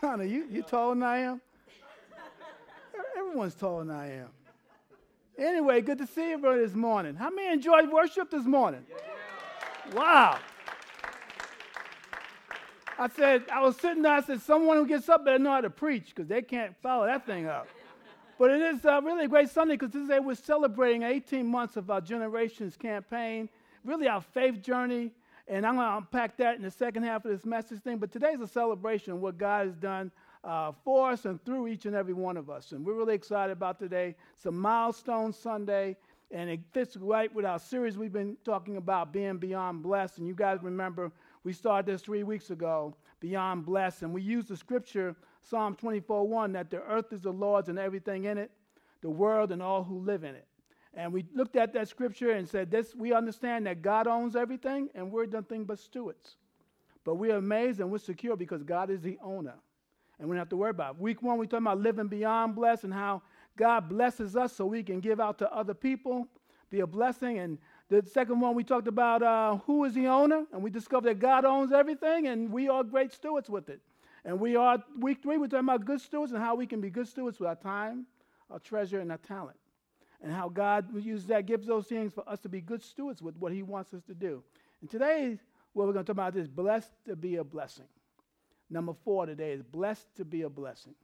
Connor, you, you taller than I am? Everyone's taller than I am. Anyway, good to see you, brother, this morning. How many enjoyed worship this morning? Wow. I said, I was sitting there, I said, someone who gets up better know how to preach because they can't follow that thing up. But it is uh, really a great Sunday because today we're celebrating 18 months of our Generations campaign, really our faith journey. And I'm going to unpack that in the second half of this message thing. But today's a celebration of what God has done uh, for us and through each and every one of us. And we're really excited about today. It's a milestone Sunday, and it fits right with our series we've been talking about being beyond blessed. And you guys remember we started this three weeks ago, Beyond Blessed. And we used the scripture, Psalm 24 1, that the earth is the Lord's and everything in it, the world and all who live in it. And we looked at that scripture and said, this, we understand that God owns everything and we're nothing but stewards. But we're amazed and we're secure because God is the owner. And we don't have to worry about it. Week one, we talked about living beyond blessed and how God blesses us so we can give out to other people, be a blessing. And the second one, we talked about uh, who is the owner. And we discovered that God owns everything and we are great stewards with it. And we are, week three, we're talking about good stewards and how we can be good stewards with our time, our treasure, and our talent and how God uses that, gives those things for us to be good stewards with what He wants us to do. And today, what we're going to talk about is blessed to be a blessing. Number four today is blessed to be a blessing.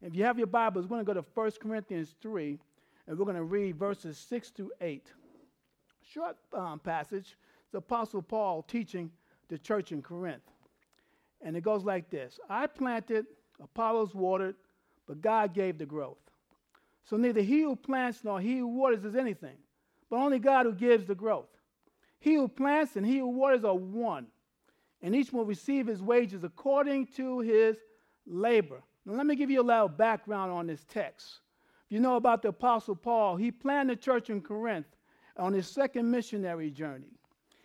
If you have your Bibles, we're going to go to 1 Corinthians 3, and we're going to read verses 6 to 8. Short um, passage. It's Apostle Paul teaching the church in Corinth. And it goes like this I planted, Apollos watered, but God gave the growth. So neither he who plants nor he who waters is anything, but only God who gives the growth. He who plants and he who waters are one, and each will receive his wages according to his labor. Now, let me give you a little background on this text. If you know about the Apostle Paul, he planted a church in Corinth on his second missionary journey.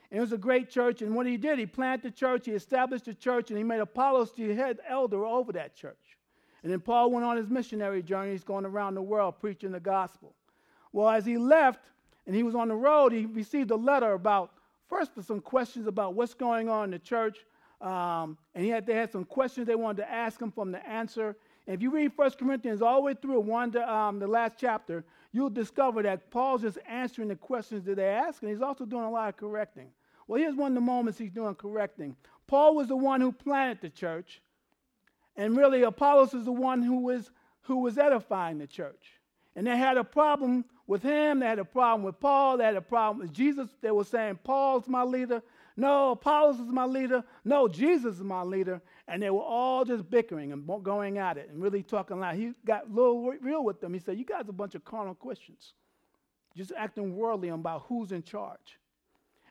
And it was a great church, and what he did, he planted the church, he established the church, and he made Apollos the head elder over that church. And then Paul went on his missionary journeys going around the world preaching the gospel. Well, as he left and he was on the road, he received a letter about, first, some questions about what's going on in the church. Um, and he had, they had some questions they wanted to ask him from the answer. And if you read 1 Corinthians all the way through, one to, um, the last chapter, you'll discover that Paul's just answering the questions that they ask, and he's also doing a lot of correcting. Well, here's one of the moments he's doing correcting. Paul was the one who planted the church. And really, Apollos is the one who was, who was edifying the church. And they had a problem with him. They had a problem with Paul. They had a problem with Jesus. They were saying, Paul's my leader. No, Apollos is my leader. No, Jesus is my leader. And they were all just bickering and going at it and really talking loud. He got little real with them. He said, You guys are a bunch of carnal Christians, just acting worldly about who's in charge.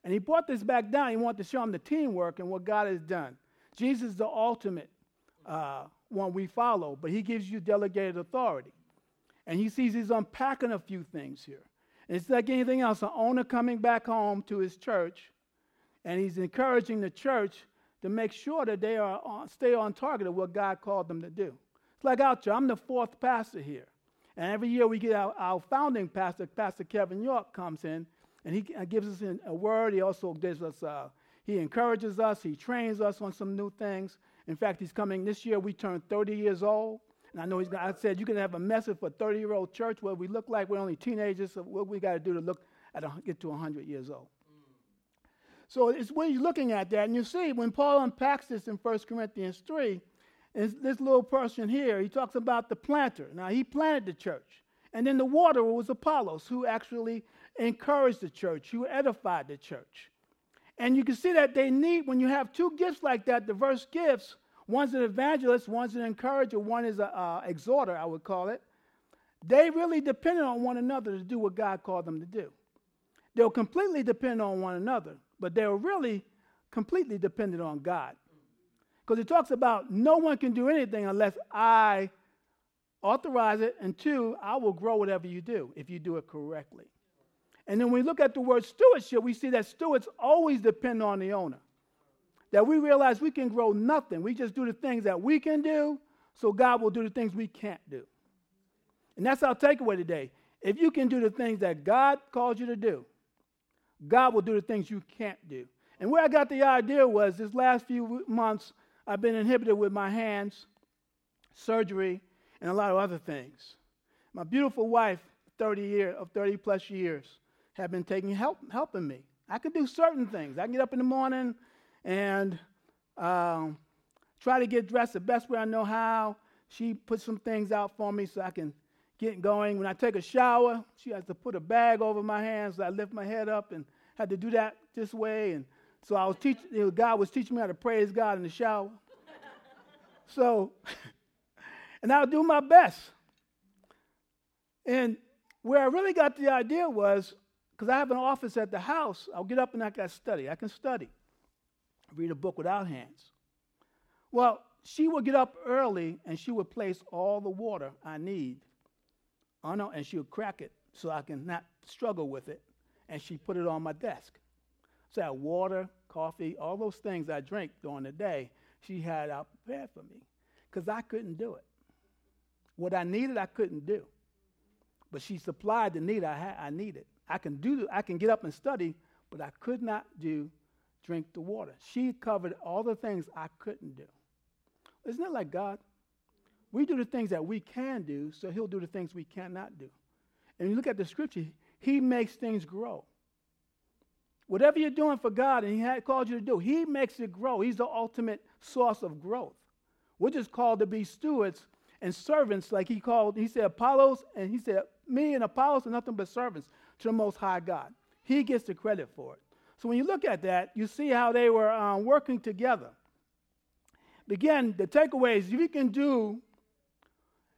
And he brought this back down. He wanted to show them the teamwork and what God has done. Jesus is the ultimate uh, one we follow, but he gives you delegated authority. And he sees he's unpacking a few things here. And it's like anything else, an owner coming back home to his church, and he's encouraging the church to make sure that they are on, stay on target of what God called them to do. It's like out here, I'm the fourth pastor here. And every year we get our, our founding pastor, Pastor Kevin York, comes in, and he gives us a word. He also gives us, uh, he encourages us, he trains us on some new things. In fact, he's coming this year. We turned 30 years old. And I know he's I said, you can have a message for a 30 year old church where we look like we're only teenagers. So what we got to do to look at a, get to 100 years old. So it's when you're looking at that, and you see when Paul unpacks this in 1 Corinthians 3, is this little person here, he talks about the planter. Now, he planted the church. And then the waterer was Apollos, who actually encouraged the church, who edified the church. And you can see that they need, when you have two gifts like that, diverse gifts, one's an evangelist, one's an encourager, one is an exhorter, I would call it. They really depend on one another to do what God called them to do. They'll completely depend on one another, but they're really completely dependent on God. Because it talks about no one can do anything unless I authorize it, and two, I will grow whatever you do if you do it correctly. And then when we look at the word stewardship, we see that stewards always depend on the owner. That we realize we can grow nothing. We just do the things that we can do, so God will do the things we can't do. And that's our takeaway today. If you can do the things that God calls you to do, God will do the things you can't do. And where I got the idea was this last few months, I've been inhibited with my hands. surgery, and a lot of other things. My beautiful wife, 30 year of 30 plus years, have been taking help helping me. I can do certain things. I can get up in the morning and um, try to get dressed the best way I know how. She puts some things out for me so I can get going. When I take a shower, she has to put a bag over my hands so I lift my head up and had to do that this way. And so I was teaching, you know, God was teaching me how to praise God in the shower. so, and I'll do my best. And where I really got the idea was because I have an office at the house, I'll get up and I can study. I can study, read a book without hands. Well, she would get up early and she would place all the water I need on it, and she would crack it so I can not struggle with it. And she put it on my desk. So I had water, coffee, all those things I drink during the day, she had out prepared for me because I couldn't do it. What I needed, I couldn't do. But she supplied the need I, had, I needed. I can do, I can get up and study, but I could not do drink the water. She covered all the things I couldn't do. Isn't it like God? We do the things that we can do, so He'll do the things we cannot do. And you look at the scripture, He makes things grow. Whatever you're doing for God and He had called you to do, He makes it grow. He's the ultimate source of growth. We're just called to be stewards and servants, like He called, He said Apollos, and He said, Me and Apollos are nothing but servants to the Most High God. He gets the credit for it. So when you look at that, you see how they were um, working together. Again, the takeaway is if you can do,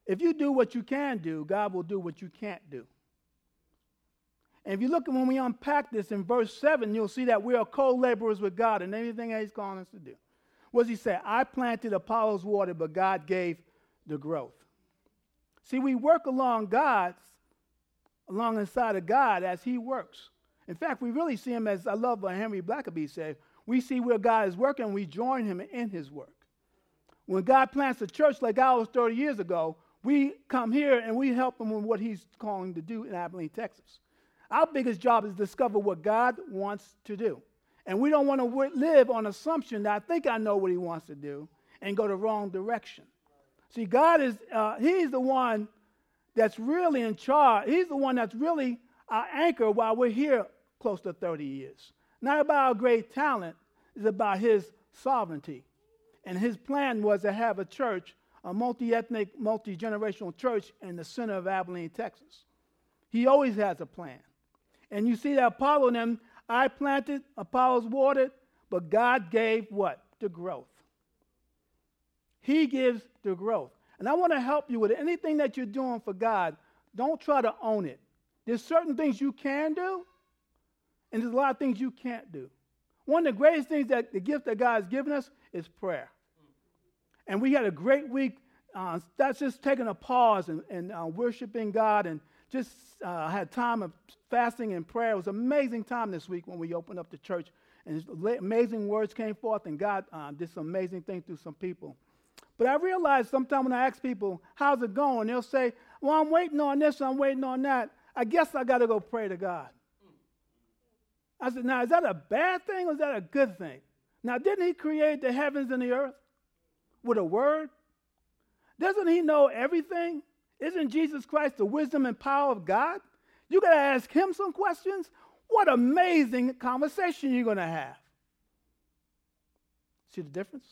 if you do what you can do, God will do what you can't do. And if you look at when we unpack this in verse 7, you'll see that we are co laborers with God in anything that He's calling us to do. What does He say? I planted Apollos water, but God gave the growth. See, we work along God's, alongside of God as He works. In fact, we really see Him as I love what Henry Blackaby said. We see where God is working, we join Him in His work. When God plants a church like ours 30 years ago, we come here and we help Him with what He's calling to do in Abilene, Texas. Our biggest job is to discover what God wants to do. And we don't want to live on assumption that I think I know what he wants to do and go the wrong direction. See, God is, uh, he's the one that's really in charge. He's the one that's really our anchor while we're here close to 30 years. Not about our great talent, it's about his sovereignty. And his plan was to have a church, a multi ethnic, multi generational church in the center of Abilene, Texas. He always has a plan. And you see that Apollo and I planted, Apollo's watered, but God gave what? The growth. He gives the growth. And I want to help you with it. anything that you're doing for God. Don't try to own it. There's certain things you can do, and there's a lot of things you can't do. One of the greatest things that the gift that God has given us is prayer. And we had a great week. Uh, that's just taking a pause and, and uh, worshiping God and just uh, had time of fasting and prayer. It was an amazing time this week when we opened up the church, and amazing words came forth, and God uh, did some amazing things through some people. But I realized sometimes when I ask people, how's it going? They'll say, well, I'm waiting on this, I'm waiting on that. I guess I got to go pray to God. I said, now, is that a bad thing or is that a good thing? Now, didn't he create the heavens and the earth with a word? Doesn't he know everything? Isn't Jesus Christ the wisdom and power of God? You got to ask him some questions. What amazing conversation you're going to have. See the difference?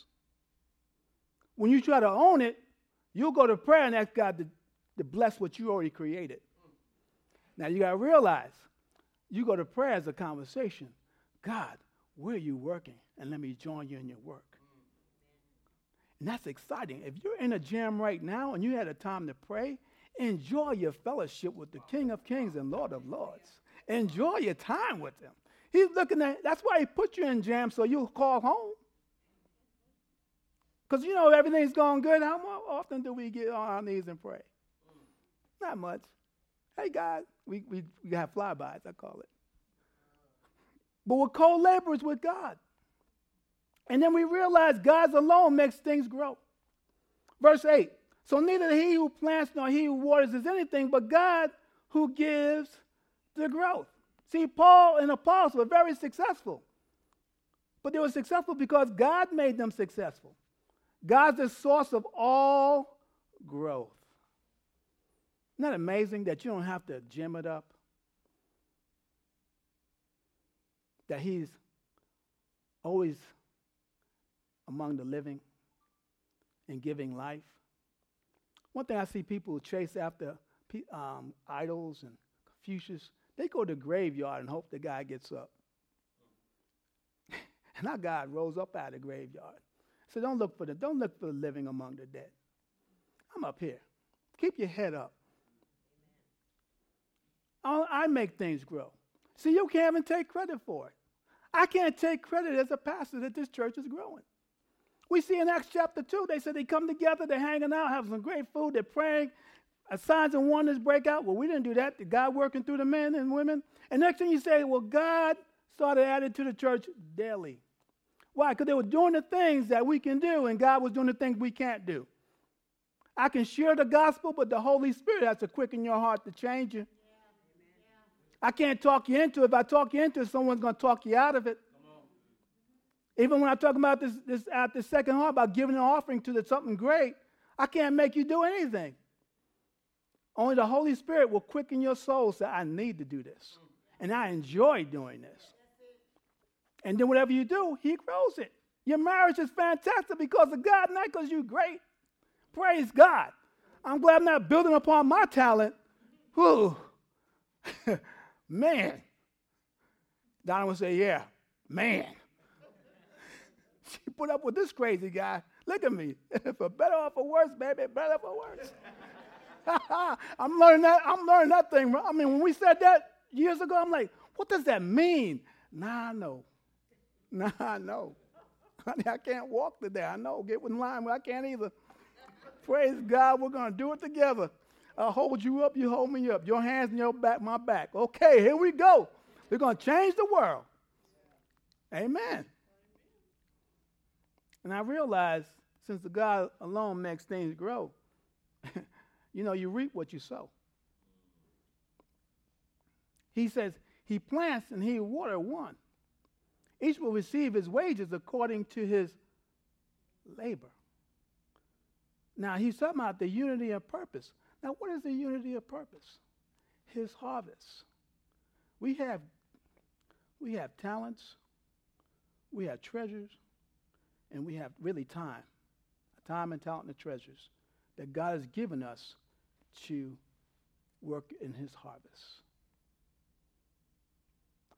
When you try to own it, you'll go to prayer and ask God to, to bless what you already created. Now you got to realize you go to prayer as a conversation. God, where are you working? And let me join you in your work. And that's exciting. If you're in a jam right now and you had a time to pray, enjoy your fellowship with the King of Kings and Lord of Lords. Enjoy your time with him. He's looking at that's why he put you in jam so you'll call home. Because you know everything's going good. How often do we get on our knees and pray? Not much. Hey God, we, we, we have flybys, I call it. But we're co-laborers with God. And then we realize God alone makes things grow. Verse 8 So neither he who plants nor he who waters is anything, but God who gives the growth. See, Paul and Apollos were very successful. But they were successful because God made them successful. God's the source of all growth. Isn't that amazing that you don't have to gym it up? That He's always among the living and giving life. One thing I see people chase after um, idols and Confucius, they go to the graveyard and hope the guy gets up. and our God rose up out of the graveyard. So don't look for the don't look for the living among the dead. I'm up here. Keep your head up. I'll, make things grow. See, you can't even take credit for it. I can't take credit as a pastor that this church is growing. We see in Acts chapter 2, they said they come together, they're hanging out, having some great food, they're praying, signs and wonders break out. Well, we didn't do that. The God working through the men and women. And next thing you say, well, God started adding to the church daily. Why? Because they were doing the things that we can do, and God was doing the things we can't do. I can share the gospel, but the Holy Spirit has to quicken your heart to change you. I can't talk you into it. If I talk you into it, someone's going to talk you out of it. Even when I talk about this, this at the second heart about giving an offering to the, something great, I can't make you do anything. Only the Holy Spirit will quicken your soul. Say, I need to do this, and I enjoy doing this. And then whatever you do, He grows it. Your marriage is fantastic because of God, not because you're great. Praise God. I'm glad I'm not building upon my talent. Whew. man. Donna would say, Yeah, man. she put up with this crazy guy. Look at me. for better or for worse, baby, better or for worse. I'm learning that. I'm learning that thing. I mean, when we said that years ago, I'm like, what does that mean? Nah, I know. Nah, I know. Honey, I can't walk today. I know. Get in line, I can't either. Praise God, we're going to do it together. I'll hold you up, you hold me up. Your hands in your back, my back. Okay, here we go. We're going to change the world. Amen. And I realize since the God alone makes things grow, you know, you reap what you sow. He says, He plants and He water one. Each will receive his wages according to his labor. Now, he's talking about the unity of purpose. Now, what is the unity of purpose? His harvest. We have, we have talents, we have treasures, and we have really time. Time and talent and treasures that God has given us to work in his harvest.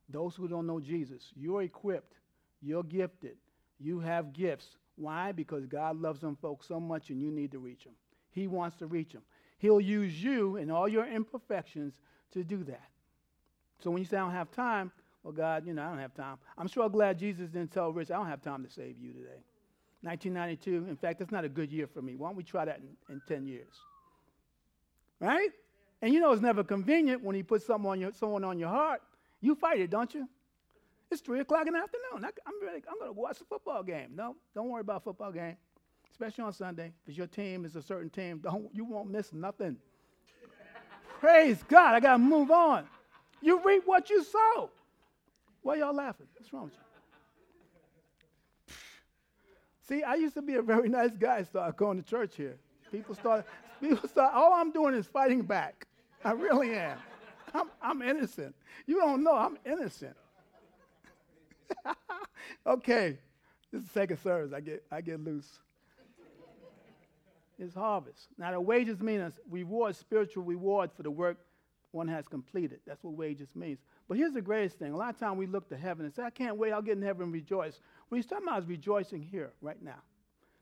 Those who don't know Jesus, you're equipped, you're gifted, you have gifts. Why? Because God loves them folks so much and you need to reach them. He wants to reach them. He'll use you and all your imperfections to do that. So when you say, I don't have time, well, God, you know, I don't have time. I'm sure glad Jesus didn't tell Rich, I don't have time to save you today. 1992, in fact, that's not a good year for me. Why don't we try that in, in 10 years? Right? And you know it's never convenient when he puts someone on your, someone on your heart. You fight it, don't you? It's 3 o'clock in the afternoon. I, am ready. I'm going to watch the football game. No, don't worry about football game especially on Sunday, because your team is a certain team. Don't, you won't miss nothing. Praise God. I got to move on. You reap what you sow. Why y'all laughing? What's wrong with you? See, I used to be a very nice guy, started going to church here. People start, people start, all I'm doing is fighting back. I really am. I'm, I'm innocent. You don't know, I'm innocent. okay, this is second service. I get, I get loose is harvest. Now, the wages mean a reward, spiritual reward for the work one has completed. That's what wages means. But here's the greatest thing. A lot of time we look to heaven and say, I can't wait, I'll get in heaven and rejoice. What he's talking about is rejoicing here, right now.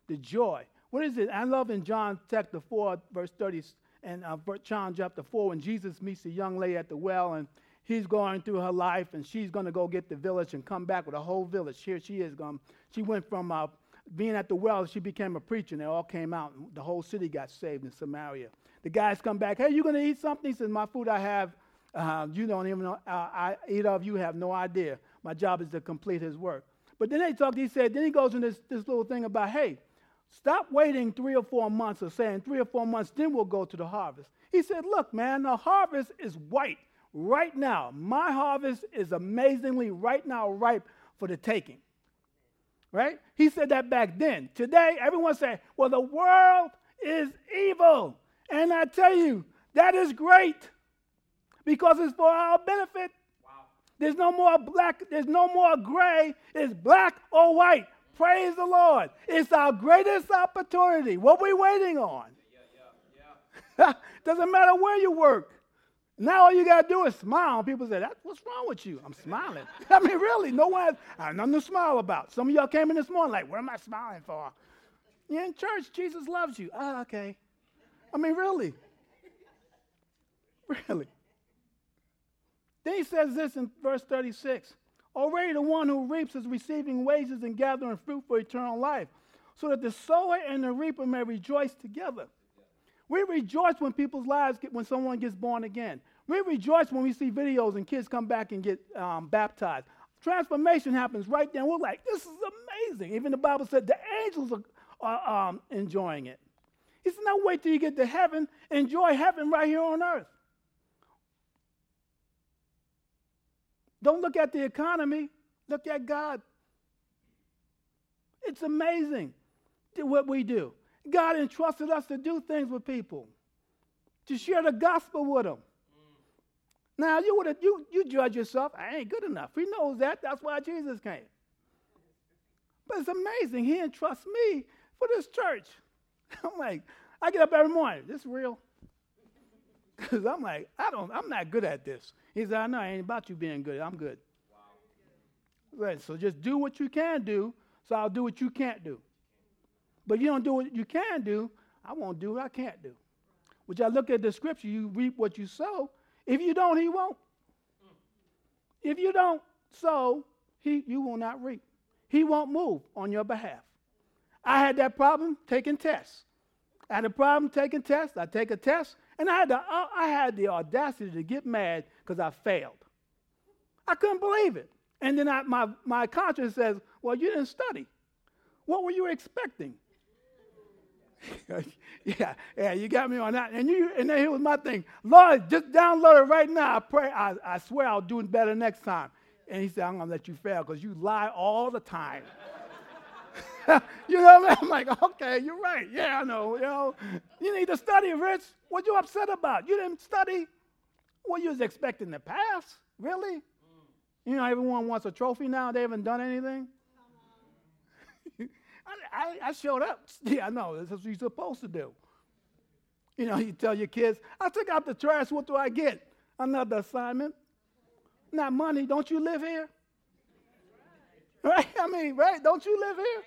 The joy. What is it? I love in John chapter 4, verse 30, and uh, John chapter 4, when Jesus meets the young lady at the well, and he's going through her life, and she's going to go get the village and come back with a whole village. Here she is. Going, she went from uh, being at the well, she became a preacher, and they all came out. And the whole city got saved in Samaria. The guys come back, hey, you going to eat something? He says, my food I have, uh, you don't even know, uh, I eat of, you have no idea. My job is to complete his work. But then they talked, he said, then he goes in this, this little thing about, hey, stop waiting three or four months or saying three or four months, then we'll go to the harvest. He said, look, man, the harvest is white right now. My harvest is amazingly right now ripe for the taking right? He said that back then. Today, everyone say, well, the world is evil. And I tell you, that is great because it's for our benefit. Wow. There's no more black, there's no more gray, it's black or white. Praise the Lord. It's our greatest opportunity. What we waiting on? Yeah, yeah, yeah. Doesn't matter where you work. Now all you gotta do is smile. People say, "What's wrong with you?" I'm smiling. I mean, really, no one. Has, I have nothing to smile about. Some of y'all came in this morning like, "What am I smiling for?" You're in church. Jesus loves you. Ah, okay. I mean, really, really. Then he says this in verse 36 Already the one who reaps is receiving wages and gathering fruit for eternal life, so that the sower and the reaper may rejoice together. We rejoice when people's lives get, when someone gets born again. We rejoice when we see videos and kids come back and get um, baptized. Transformation happens right then. We're like, this is amazing. Even the Bible said the angels are, are um, enjoying it. He said, now wait till you get to heaven. Enjoy heaven right here on earth. Don't look at the economy, look at God. It's amazing what we do. God entrusted us to do things with people, to share the gospel with them. Now you would you you judge yourself. I ain't good enough. He knows that. That's why Jesus came. But it's amazing. He entrusts me for this church. I'm like, I get up every morning. This real. Because I'm like, I don't, I'm not good at this. He said, I know, it ain't about you being good. I'm good. Wow. Right, so just do what you can do, so I'll do what you can't do. But you don't do what you can do, I won't do what I can't do. Which I look at the scripture, you reap what you sow. If you don't, he won't. If you don't sow, he, you will not reap. He won't move on your behalf. I had that problem taking tests. I had a problem taking tests. I take a test, and I had, the, uh, I had the audacity to get mad because I failed. I couldn't believe it. And then I, my, my conscience says, Well, you didn't study. What were you expecting? yeah, yeah, you got me on that. And you and then here was my thing. Lord, just download it right now. I pray, I, I swear I'll do it better next time. And he said, I'm gonna let you fail because you lie all the time. you know what I mean? I'm like, okay, you're right. Yeah, I know. You know, you need to study, Rich. What you upset about? You didn't study. What you was expecting to pass? Really? Mm. You know, everyone wants a trophy now. They haven't done anything. I, I, showed up. Yeah, I know. That's what you're supposed to do. You know, you tell your kids, I took out the trash. What do I get? Another assignment. Not money. Don't you live here? Right? I mean, right? Don't you live here?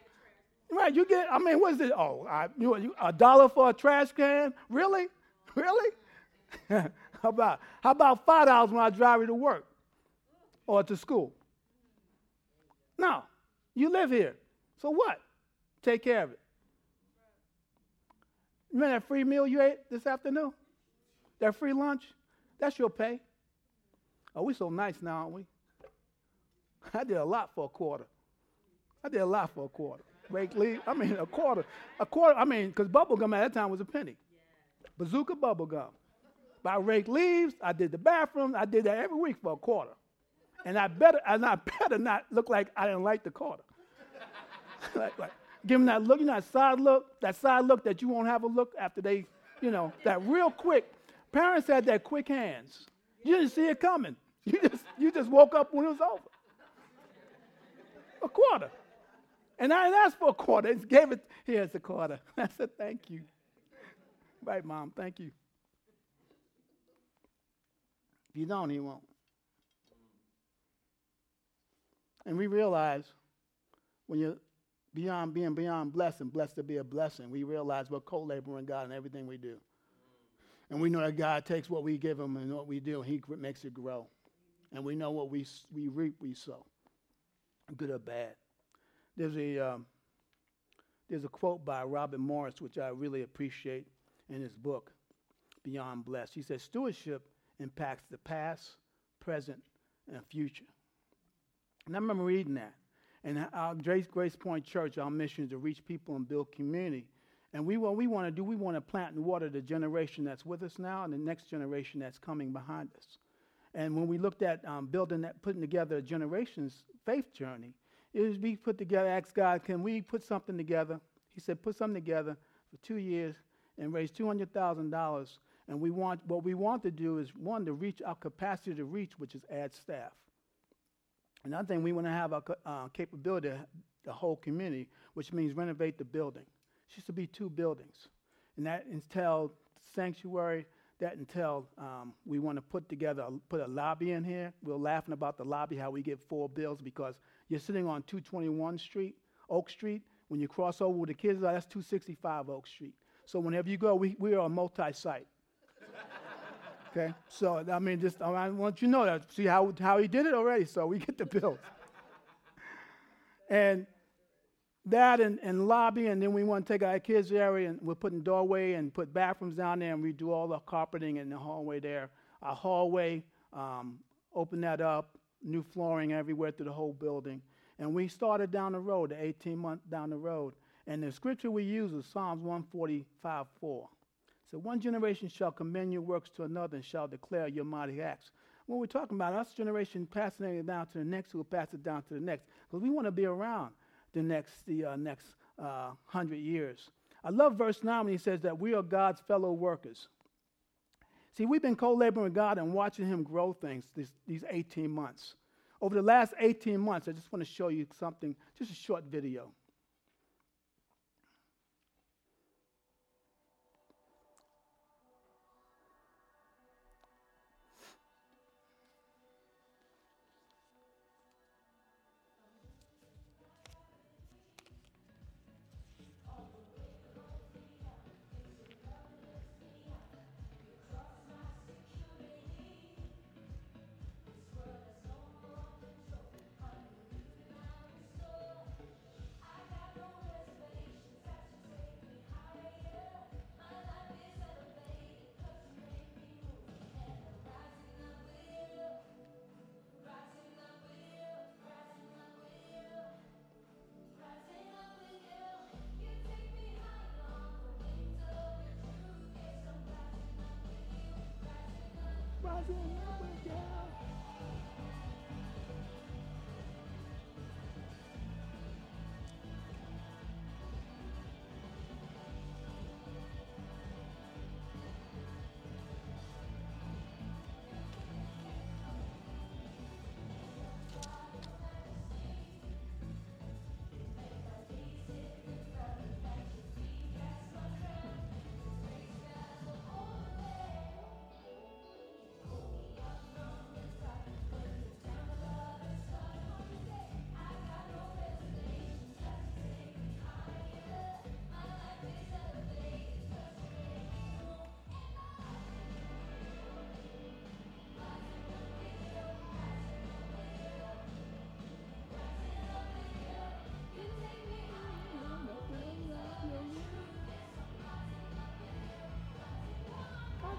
Right, you get, I mean, what is it? Oh, I, you, a dollar for a trash can? Really? Really? how about how about five dollars when I drive you to work or to school? No, you live here. So what? Take care of it. Remember that free meal you ate this afternoon? That free lunch? That's your pay. Oh, we so nice now, aren't we? I did a lot for a quarter. I did a lot for a quarter rake leaf. I mean, a quarter. A quarter, I mean, because bubble gum at that time was a penny. Bazooka bubble gum. I raked leaves, I did the bathroom, I did that every week for a quarter. And I better, and I better not look like I didn't like the quarter. like, like, give them that look, you know, that side look, that side look that you won't have a look after they, you know, that real quick. Parents had that quick hands. You didn't see it coming. You just, you just woke up when it was over. A quarter. And I didn't ask for a quarter. He gave it, here's a quarter. I said, thank you. Right, Mom, thank you. If you don't, he won't. And we realize when you're beyond being beyond blessing, blessed to be a blessing, we realize we're co laboring God in everything we do. And we know that God takes what we give him and what we do, and he makes it grow. And we know what we, we reap, we sow, good or bad. There's a, um, there's a quote by Robert Morris, which I really appreciate in his book, Beyond Blessed. He says, Stewardship impacts the past, present, and future. And I remember reading that. And our Grace, Grace Point Church, our mission is to reach people and build community. And we, what we want to do, we want to plant and water the generation that's with us now and the next generation that's coming behind us. And when we looked at um, building that, putting together a generation's faith journey, is we put together, asked God, can we put something together? He said, put something together for two years and raise $200,000. And we want, what we want to do is, one, to reach our capacity to reach, which is add staff. Another thing, we want to have our uh, capability, the whole community, which means renovate the building. It used to be two buildings. And that entailed sanctuary, that entailed um, we want to put together, put a lobby in here. We are laughing about the lobby, how we get four bills because you're sitting on 221 Street, Oak Street. When you cross over with the kids, that's 265 Oak Street. So whenever you go, we, we are a multi-site. Okay? So, I mean, just I want you to know that. See how, how he did it already, so we get the bills. and that and, and lobby, and then we want to take our kids' area and we're putting doorway and put bathrooms down there and redo all the carpeting in the hallway there. Our hallway, um, open that up, new flooring everywhere through the whole building. And we started down the road, the 18 months down the road. And the scripture we use is Psalms 145 4. So one generation shall commend your works to another and shall declare your mighty acts. When we're talking about us generation passing it down to the next, who will pass it down to the next. Because we want to be around the next, the uh, next uh, hundred years. I love verse 9 when he says that we are God's fellow workers. See, we've been co laboring with God and watching Him grow things this, these 18 months. Over the last 18 months, I just want to show you something, just a short video.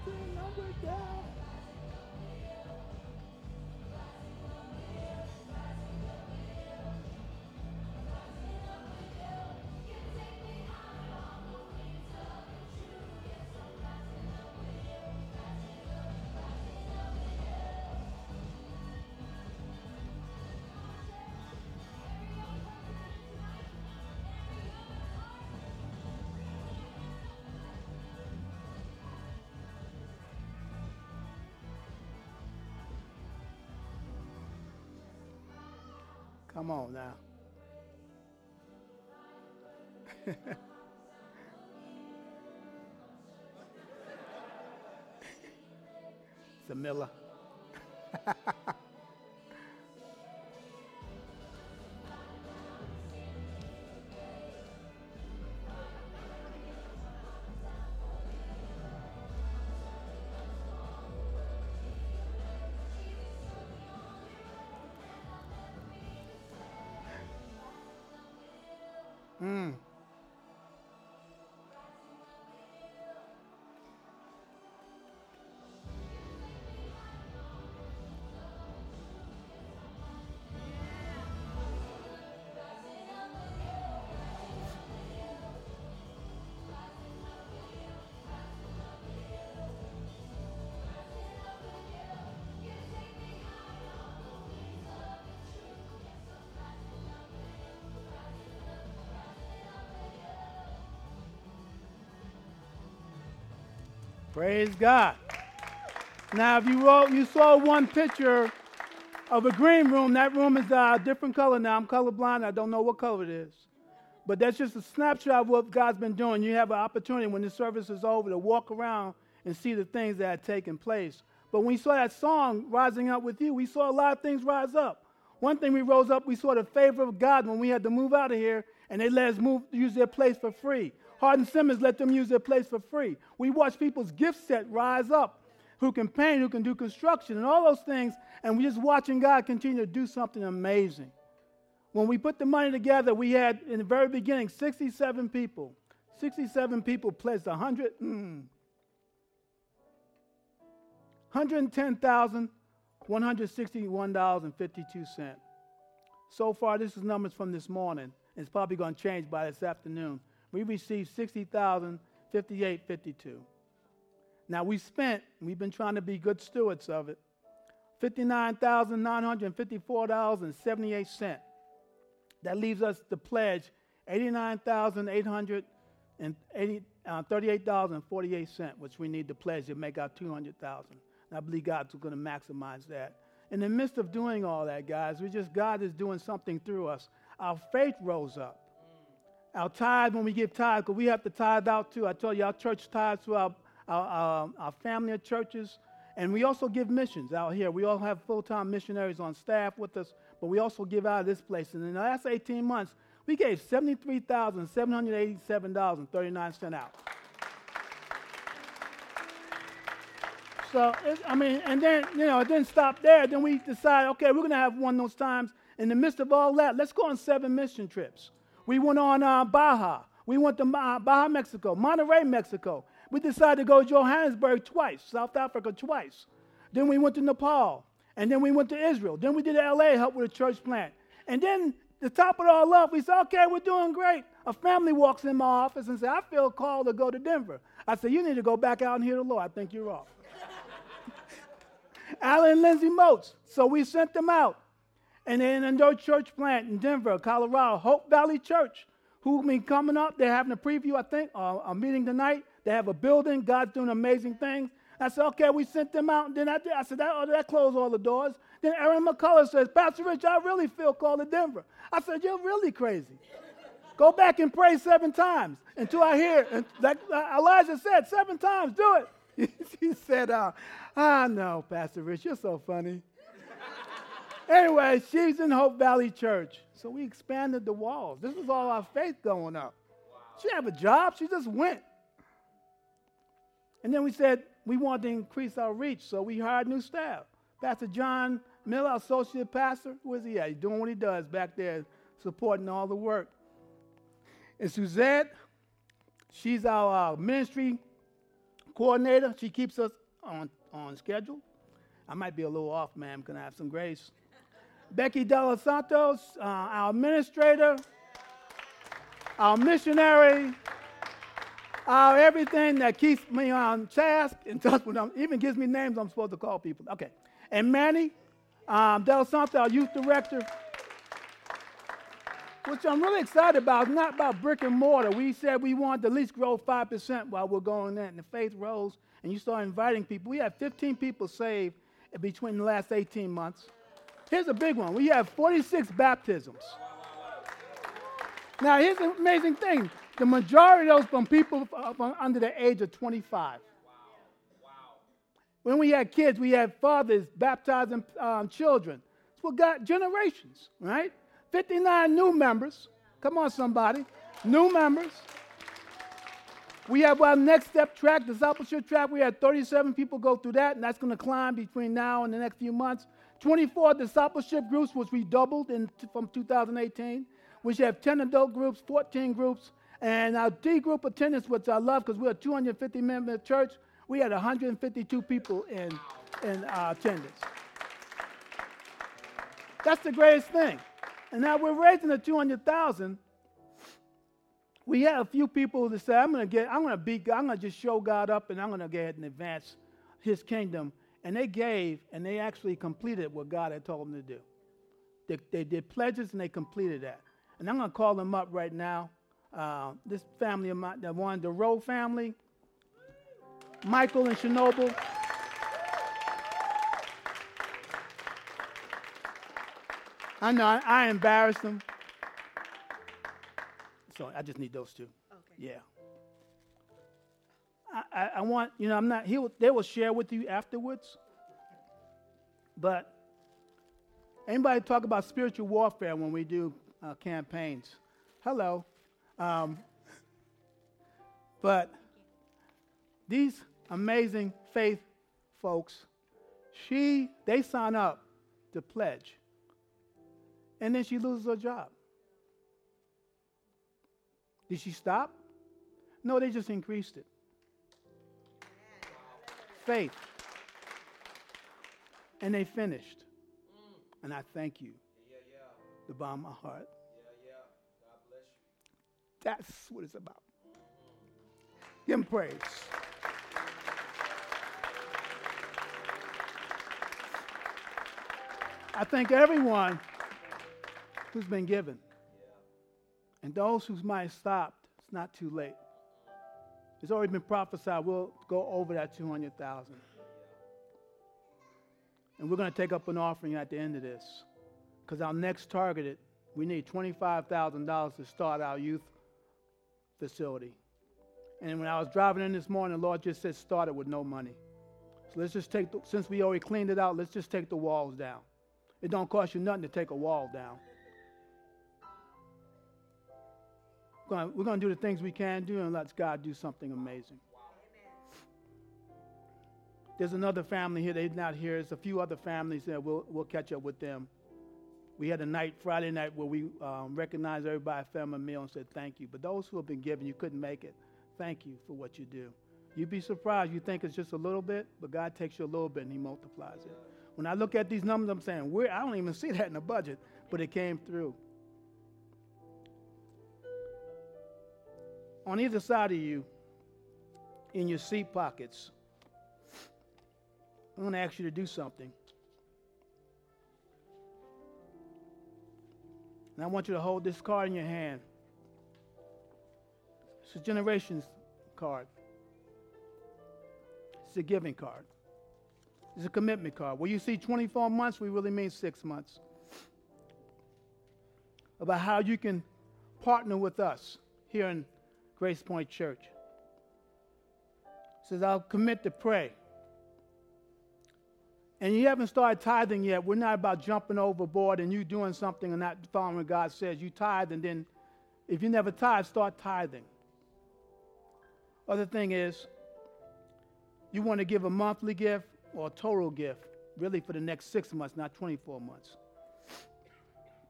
nothing, I'm down. Come on now. Samilla. Praise God. Now, if you wrote, you saw one picture of a green room, that room is a uh, different color now. I'm colorblind. I don't know what color it is. But that's just a snapshot of what God's been doing. You have an opportunity when the service is over to walk around and see the things that had taken place. But when we saw that song, Rising Up With You, we saw a lot of things rise up. One thing we rose up, we saw the favor of God when we had to move out of here and they let us move, use their place for free. Hardin Simmons let them use their place for free. We watch people's gift set rise up who can paint, who can do construction, and all those things. And we're just watching God continue to do something amazing. When we put the money together, we had in the very beginning 67 people. 67 people pledged 100, mm, $110,161.52. So far, this is numbers from this morning. It's probably going to change by this afternoon. We received 60,058.52. Now we spent, we've been trying to be good stewards of it, $59,954.78. That leaves us to pledge $89,838.48, uh, which we need to pledge to make our 200000 And I believe God's going to maximize that. In the midst of doing all that, guys, we just, God is doing something through us. Our faith rose up. Our tithe, when we give tithe, because we have to tithe out too. I tell you, our church tithes to our our, our, our family of churches, and we also give missions out here. We all have full time missionaries on staff with us, but we also give out of this place. And in the last 18 months, we gave $73,787.39 out. so, it, I mean, and then, you know, it didn't stop there. Then we decided, okay, we're going to have one of those times. In the midst of all that, let's go on seven mission trips. We went on uh, Baja. We went to Baja, Mexico, Monterrey, Mexico. We decided to go to Johannesburg twice, South Africa twice. Then we went to Nepal. And then we went to Israel. Then we did LA, help with a church plant. And then to top it all off, we said, okay, we're doing great. A family walks in my office and says, I feel called to go to Denver. I said, you need to go back out and hear the Lord. I think you're off. Alan and Lindsay Moats. So we sent them out. And then another church plant in Denver, Colorado, Hope Valley Church, who been coming up. They're having a preview, I think, uh, a meeting tonight. They have a building. God's doing amazing things. I said, okay, we sent them out. And then I, I said, that, oh, that closed all the doors. Then Aaron McCullough says, Pastor Rich, I really feel called to Denver. I said, you're really crazy. Go back and pray seven times until I hear. And like uh, Elijah said, seven times, do it. he said, uh, ah, no, Pastor Rich, you're so funny. Anyway, she's in Hope Valley Church. So we expanded the walls. This was all our faith going up. Wow. She didn't have a job. She just went. And then we said we wanted to increase our reach, so we hired new staff. Pastor John Miller, associate pastor, where's he at? He's doing what he does back there, supporting all the work. And Suzette, she's our uh, ministry coordinator. She keeps us on, on schedule. I might be a little off, ma'am. Can I have some grace? Becky Los Santos, uh, our administrator, our missionary, our everything that keeps me on task and touch with them, even gives me names I'm supposed to call people. Okay. And Manny um, Del Santo, our youth director, which I'm really excited about. It's not about brick and mortar. We said we want to at least grow 5% while we're going there. And the faith rose, and you start inviting people. We had 15 people saved between the last 18 months. Here's a big one. We have 46 baptisms. Now, here's the amazing thing. The majority of those from people from under the age of 25. When we had kids, we had fathers baptizing um, children. It's what got generations, right? 59 new members. Come on, somebody. New members. We have our next step track, discipleship track. We had 37 people go through that, and that's going to climb between now and the next few months. 24 discipleship groups, which we doubled in, from 2018. We have 10 adult groups, 14 groups, and our D group attendance, which I love because we're a 250 member church, we had 152 people in, in uh, attendance. That's the greatest thing. And now we're raising the 200,000. We had a few people that said, I'm going to get, I'm going to be, I'm going to just show God up and I'm going to go ahead and advance his kingdom. And they gave and they actually completed what God had told them to do. They, they did pledges and they completed that. And I'm going to call them up right now. Uh, this family of mine, the one, the Rowe family. Michael and Chernobyl. I know I, I embarrassed them. So I just need those two. Okay. Yeah. I, I, want, you know, I'm not, he they will share with you afterwards. But anybody talk about spiritual warfare when we do uh, campaigns? Hello. Um, but these amazing faith folks, she, they sign up to pledge. And then she loses her job. Did she stop? No, they just increased it. Faith. And they finished. And I thank you. The bottom of my heart. That's what it's about. Give him praise. I thank everyone who's been given. And those who might have stopped, it's not too late. It's already been prophesied we'll go over that 200,000. And we're going to take up an offering at the end of this. Because our next targeted, we need $25,000 to start our youth facility. And when I was driving in this morning, the Lord just said, start it with no money. So let's just take, the, since we already cleaned it out, let's just take the walls down. It don't cost you nothing to take a wall down. We're going to do the things we can do and let God do something amazing. There's another family here. They're not here. There's a few other families there. We'll, we'll catch up with them. We had a night, Friday night, where we um, recognized everybody, family meal, and said thank you. But those who have been given, you couldn't make it. Thank you for what you do. You'd be surprised. You think it's just a little bit, but God takes you a little bit and He multiplies it. When I look at these numbers, I'm saying? I don't even see that in the budget, but it came through. On either side of you, in your seat pockets, I'm going to ask you to do something. And I want you to hold this card in your hand. It's a generations card. It's a giving card. It's a commitment card. Where you see 24 months, we really mean six months. About how you can partner with us here in Grace Point Church. Says, I'll commit to pray. And you haven't started tithing yet. We're not about jumping overboard and you doing something and not following what God says. You tithe, and then if you never tithe, start tithing. Other thing is, you want to give a monthly gift or a total gift, really for the next six months, not 24 months.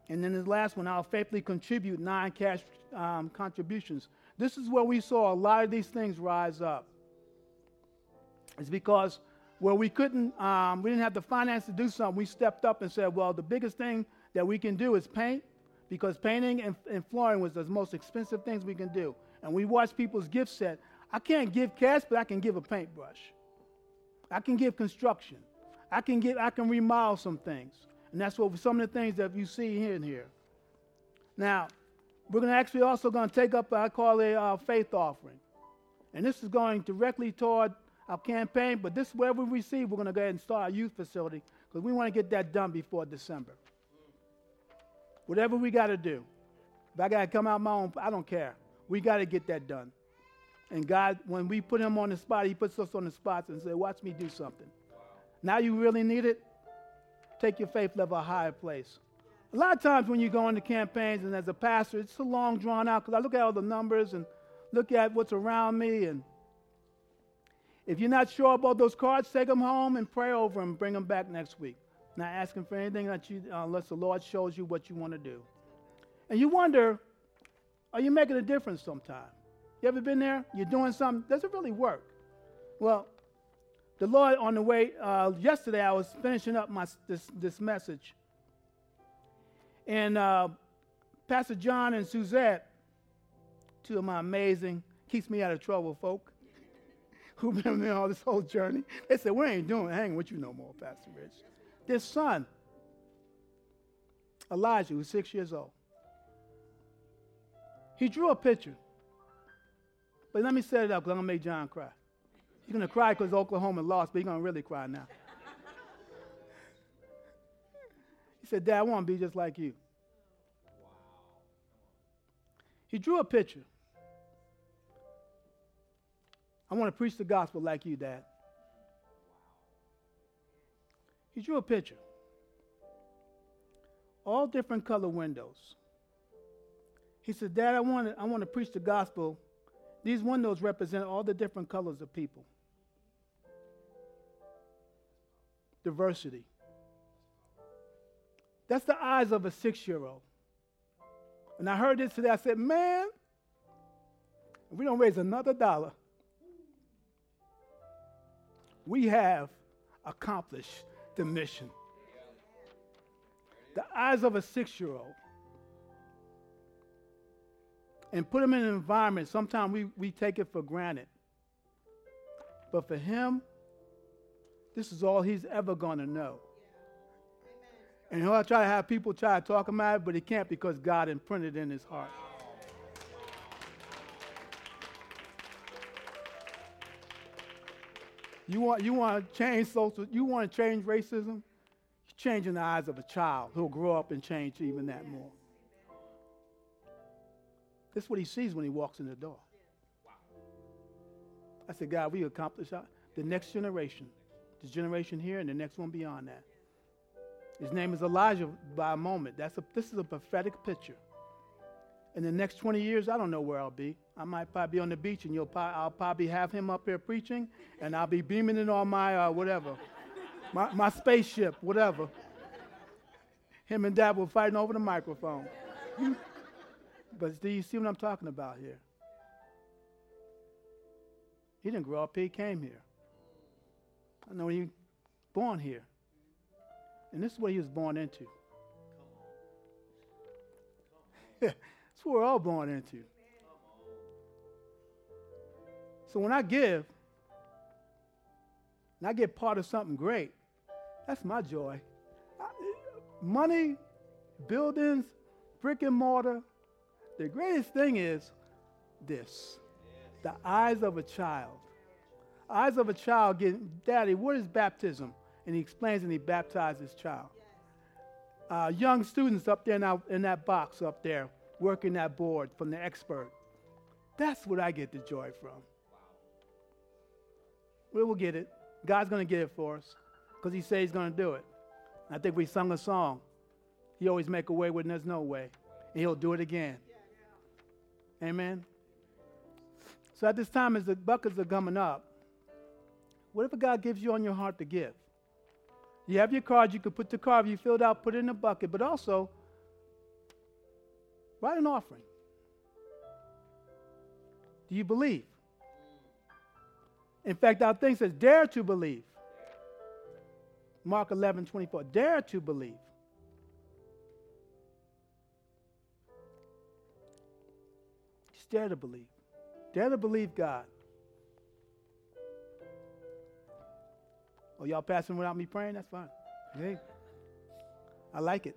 And then the last one, I'll faithfully contribute nine cash um, contributions. This is where we saw a lot of these things rise up. It's because where we couldn't, um, we didn't have the finance to do something, we stepped up and said, well, the biggest thing that we can do is paint, because painting and, and flooring was the most expensive things we can do. And we watched people's gift set. I can't give cash, but I can give a paintbrush. I can give construction. I can give, I can remodel some things. And that's what some of the things that you see and here. Now, we're going to actually also going to take up, I call a uh, faith offering. And this is going directly toward our campaign, but this, whatever we receive, we're going to go ahead and start a youth facility because we want to get that done before December. Whatever we got to do. If I got to come out my own, I don't care. We got to get that done. And God, when we put him on the spot, he puts us on the spot and say, watch me do something. Now you really need it? Take your faith level a higher place. A lot of times when you go into campaigns and as a pastor, it's so long drawn out because I look at all the numbers and look at what's around me. And if you're not sure about those cards, take them home and pray over them. Bring them back next week. Not asking for anything that you, uh, unless the Lord shows you what you want to do. And you wonder, are you making a difference sometime? You ever been there? You're doing something. Does it really work? Well, the Lord on the way, uh, yesterday I was finishing up my, this, this message. And uh, Pastor John and Suzette, two of my amazing, keeps me out of trouble folk, who've been there all this whole journey, they said, we ain't doing hanging with you no more, Pastor Rich. This son, Elijah, who's six years old, he drew a picture but let me set it up because I'm going to make John cry. He's going to cry because Oklahoma lost, but he's going to really cry now. Said, Dad, I want to be just like you. He drew a picture. I want to preach the gospel like you, Dad. He drew a picture. All different color windows. He said, Dad, I want to, I want to preach the gospel. These windows represent all the different colors of people. Diversity. That's the eyes of a six year old. And I heard this today. I said, man, if we don't raise another dollar, we have accomplished the mission. The eyes of a six year old. And put him in an environment, sometimes we, we take it for granted. But for him, this is all he's ever going to know. And he'll try to have people try to talk him out, but he can't because God imprinted in his heart. You want, you want to change social, you want to change racism? Changing the eyes of a child who'll grow up and change even that more. This is what he sees when he walks in the door. I said, God, we accomplished the next generation, this generation here and the next one beyond that. His name is Elijah by a moment. That's a, this is a prophetic picture. In the next 20 years, I don't know where I'll be. I might probably be on the beach, and you'll I'll probably have him up here preaching, and I'll be beaming it on my uh, whatever, my, my spaceship, whatever. Him and Dad were fighting over the microphone. but do you see what I'm talking about here? He didn't grow up here, he came here. I know he born here. And this is what he was born into. That's what we're all born into. So when I give, and I get part of something great, that's my joy. I, money, buildings, brick and mortar. The greatest thing is this the eyes of a child. Eyes of a child getting, Daddy, what is baptism? And he explains and he baptizes his child. Uh, young students up there in in that box up there, working that board from the expert. That's what I get the joy from. We will get it. God's going to get it for us because he says he's going to do it. I think we sung a song. He always make a way when there's no way. And he'll do it again. Amen. So at this time, as the buckets are coming up, whatever God gives you on your heart to give, you have your card, you can put the card you filled out, put it in a bucket, but also write an offering. Do you believe? In fact, our thing says, dare to believe. Mark 11, 24. Dare to believe. Just dare to believe. Dare to believe God. Oh, y'all passing without me praying? That's fine. I like it.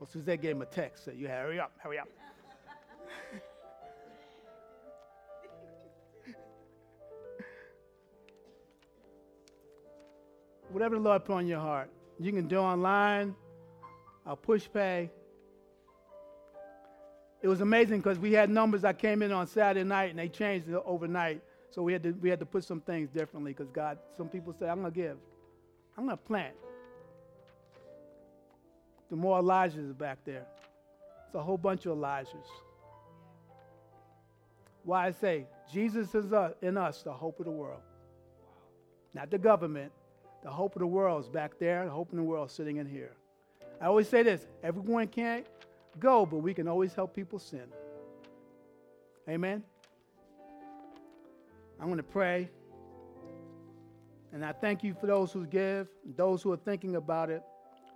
Well, Suzette gave him a text. Said, "You hurry up, hurry up." Whatever the Lord put on your heart, you can do online. I'll Pushpay. It was amazing because we had numbers that came in on Saturday night and they changed it overnight. So we had to, we had to put some things differently because God, some people say, I'm to give. I'm to plant. The more Elijahs back there. It's a whole bunch of Elijahs. Why I say, Jesus is uh, in us, the hope of the world. Not the government. The hope of the world is back there. The hope of the world is sitting in here. I always say this everyone can't go, but we can always help people sin. Amen? I'm going to pray. And I thank you for those who give, those who are thinking about it.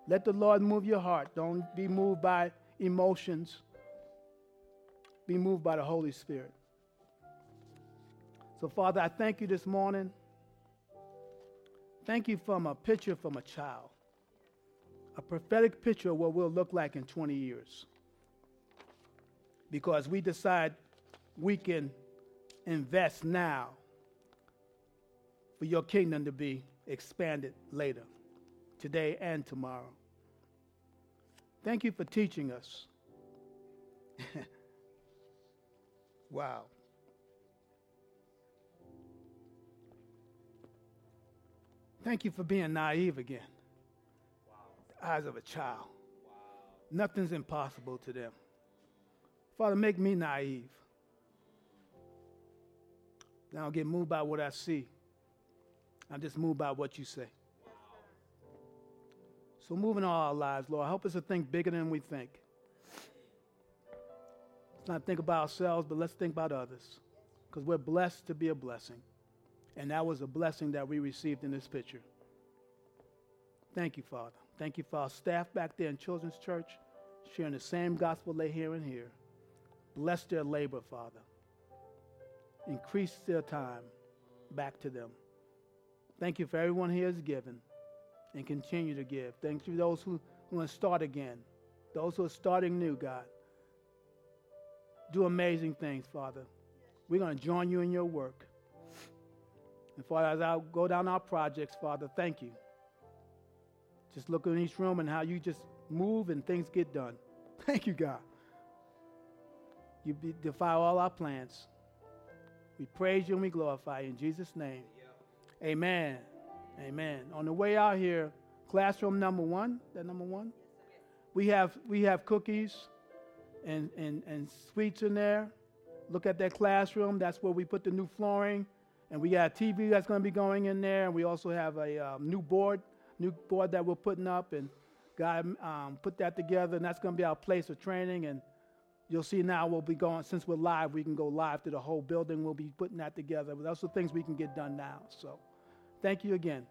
Let the Lord move your heart. Don't be moved by emotions. Be moved by the Holy Spirit. So, Father, I thank you this morning. Thank you from a picture from a child, a prophetic picture of what we'll look like in 20 years. Because we decide we can invest now for your kingdom to be expanded later, today and tomorrow. Thank you for teaching us. wow. Thank you for being naive again. Wow. The eyes of a child. Wow. Nothing's impossible to them. Father, make me naive. I don't get moved by what I see. I'm just moved by what you say. So, moving all our lives, Lord, help us to think bigger than we think. Let's not think about ourselves, but let's think about others. Because we're blessed to be a blessing. And that was a blessing that we received in this picture. Thank you, Father. Thank you for our staff back there in Children's Church, sharing the same gospel they hear and hear. Bless their labor, Father. Increase their time back to them. Thank you for everyone here has given and continue to give. Thank you for those who, who want to start again, those who are starting new, God. Do amazing things, Father. We're going to join you in your work. And Father, as I go down our projects, Father, thank you. Just look in each room and how you just move and things get done. Thank you, God. You defy all our plans. We praise you and we glorify you in Jesus' name. Amen. Amen. On the way out here, classroom number one, that number one? We have we have cookies and, and, and sweets in there. Look at that classroom. That's where we put the new flooring. And we got a TV that's going to be going in there. And we also have a um, new board, new board that we're putting up. And God um, put that together. And that's going to be our place of training. And you'll see now we'll be going, since we're live, we can go live to the whole building. We'll be putting that together. But those are things we can get done now. So thank you again.